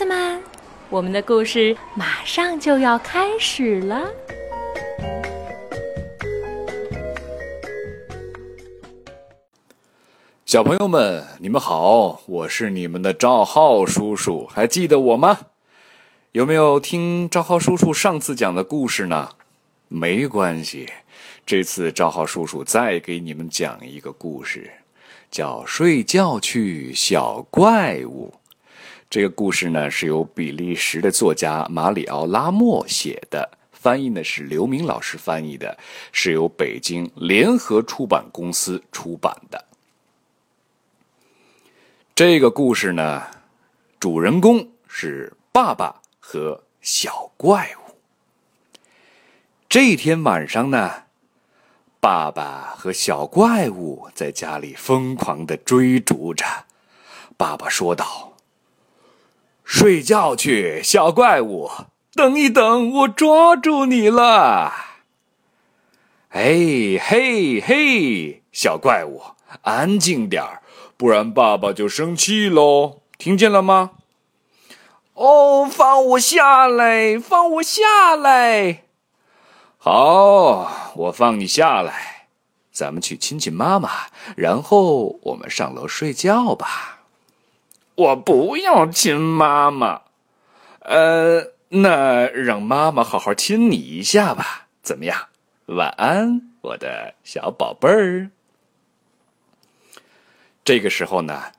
子们，我们的故事马上就要开始了。小朋友们，你们好，我是你们的赵浩叔叔，还记得我吗？有没有听赵浩叔叔上次讲的故事呢？没关系，这次赵浩叔叔再给你们讲一个故事，叫《睡觉去小怪物》。这个故事呢是由比利时的作家马里奥·拉莫写的，翻译呢是刘明老师翻译的，是由北京联合出版公司出版的。这个故事呢，主人公是爸爸和小怪物。这天晚上呢，爸爸和小怪物在家里疯狂的追逐着。爸爸说道。睡觉去，小怪物！等一等，我抓住你了！哎嘿嘿，小怪物，安静点儿，不然爸爸就生气喽！听见了吗？哦，放我下来，放我下来！好，我放你下来。咱们去亲亲妈妈，然后我们上楼睡觉吧。我不要亲妈妈，呃，那让妈妈好好亲你一下吧，怎么样？晚安，我的小宝贝儿。这个时候呢，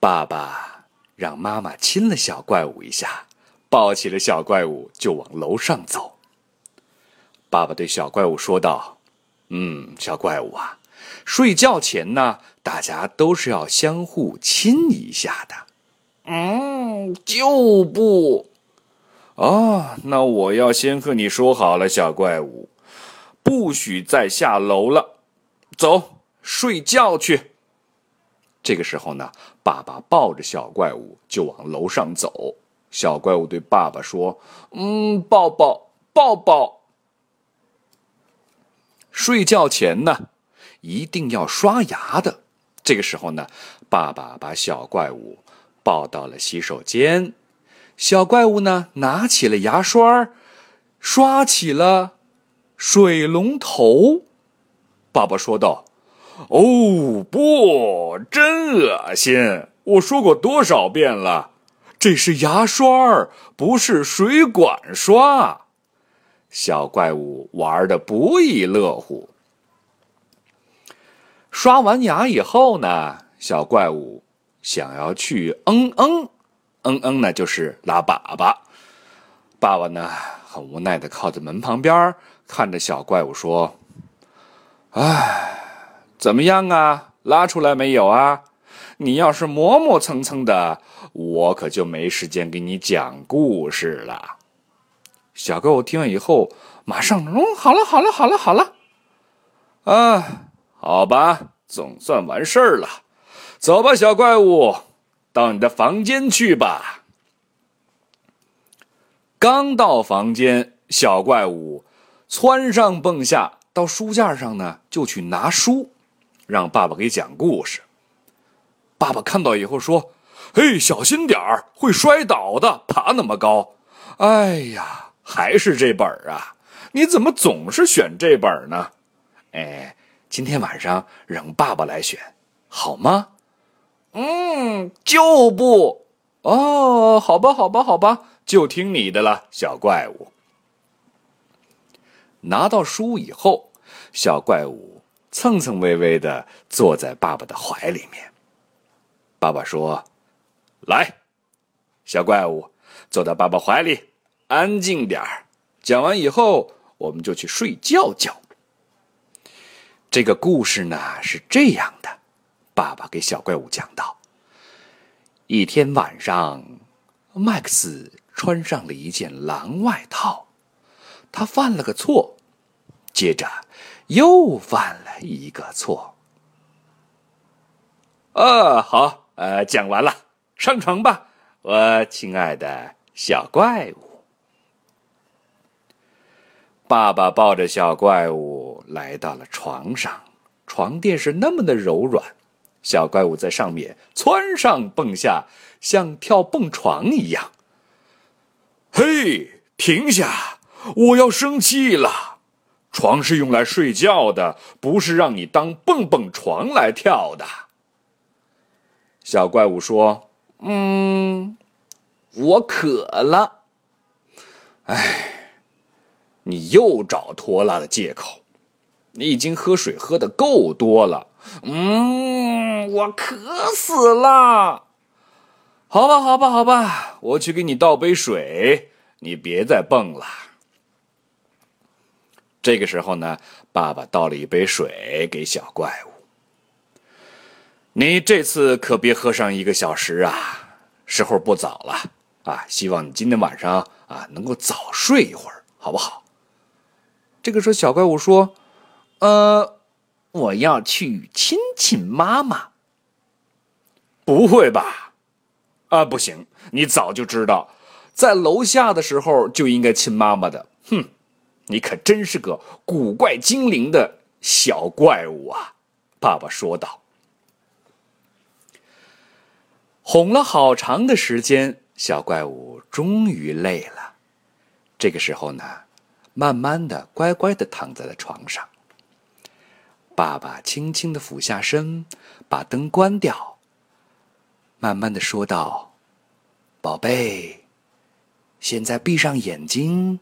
爸爸让妈妈亲了小怪物一下，抱起了小怪物就往楼上走。爸爸对小怪物说道：“嗯，小怪物啊，睡觉前呢，大家都是要相互亲一下的。”嗯，就不。啊，那我要先和你说好了，小怪物，不许再下楼了。走，睡觉去。这个时候呢，爸爸抱着小怪物就往楼上走。小怪物对爸爸说：“嗯，抱抱，抱抱。睡觉前呢，一定要刷牙的。”这个时候呢，爸爸把小怪物。抱到了洗手间，小怪物呢拿起了牙刷，刷起了水龙头。爸爸说道：“哦，不，真恶心！我说过多少遍了，这是牙刷，不是水管刷。”小怪物玩的不亦乐乎。刷完牙以后呢，小怪物。想要去嗯嗯，嗯嗯呢，就是拉粑粑。爸爸呢，很无奈的靠在门旁边，看着小怪物说：“哎，怎么样啊？拉出来没有啊？你要是磨磨蹭蹭的，我可就没时间给你讲故事了。”小怪物听完以后，马上嗯，好了，好了，好了，好了。啊，好吧，总算完事儿了。走吧，小怪物，到你的房间去吧。刚到房间，小怪物蹿上蹦下，到书架上呢，就去拿书，让爸爸给讲故事。爸爸看到以后说：“嘿，小心点儿，会摔倒的，爬那么高。”哎呀，还是这本啊！你怎么总是选这本呢？哎，今天晚上让爸爸来选，好吗？嗯，就不哦，好吧，好吧，好吧，就听你的了，小怪物。拿到书以后，小怪物蹭蹭微微的坐在爸爸的怀里面。爸爸说：“来，小怪物，坐到爸爸怀里，安静点儿。讲完以后，我们就去睡觉觉。”这个故事呢是这样的。爸爸给小怪物讲道：“一天晚上，麦克斯穿上了一件蓝外套，他犯了个错，接着又犯了一个错。啊，好，呃，讲完了，上床吧，我亲爱的小怪物。”爸爸抱着小怪物来到了床上，床垫是那么的柔软。小怪物在上面蹿上蹦下，像跳蹦床一样。嘿，停下！我要生气了。床是用来睡觉的，不是让你当蹦蹦床来跳的。小怪物说：“嗯，我渴了。”哎，你又找拖拉的借口。你已经喝水喝的够多了。嗯，我渴死了。好吧，好吧，好吧，我去给你倒杯水。你别再蹦了。这个时候呢，爸爸倒了一杯水给小怪物。你这次可别喝上一个小时啊！时候不早了啊！希望你今天晚上啊能够早睡一会儿，好不好？这个时候，小怪物说：“呃，我要去亲亲妈妈。”不会吧？啊，不行！你早就知道，在楼下的时候就应该亲妈妈的。哼，你可真是个古怪精灵的小怪物啊！爸爸说道。哄了好长的时间，小怪物终于累了。这个时候呢，慢慢的、乖乖的躺在了床上。爸爸轻轻的俯下身，把灯关掉，慢慢的说道：“宝贝，现在闭上眼睛，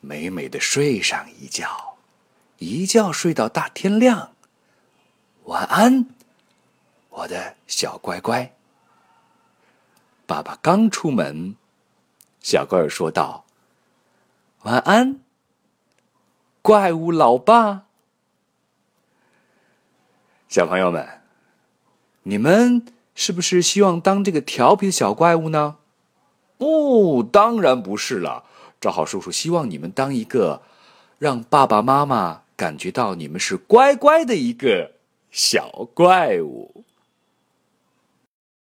美美的睡上一觉，一觉睡到大天亮。晚安，我的小乖乖。”爸爸刚出门，小怪儿说道：“晚安，怪物老爸。”小朋友们，你们是不是希望当这个调皮的小怪物呢？不，当然不是了。赵浩叔叔希望你们当一个让爸爸妈妈感觉到你们是乖乖的一个小怪物。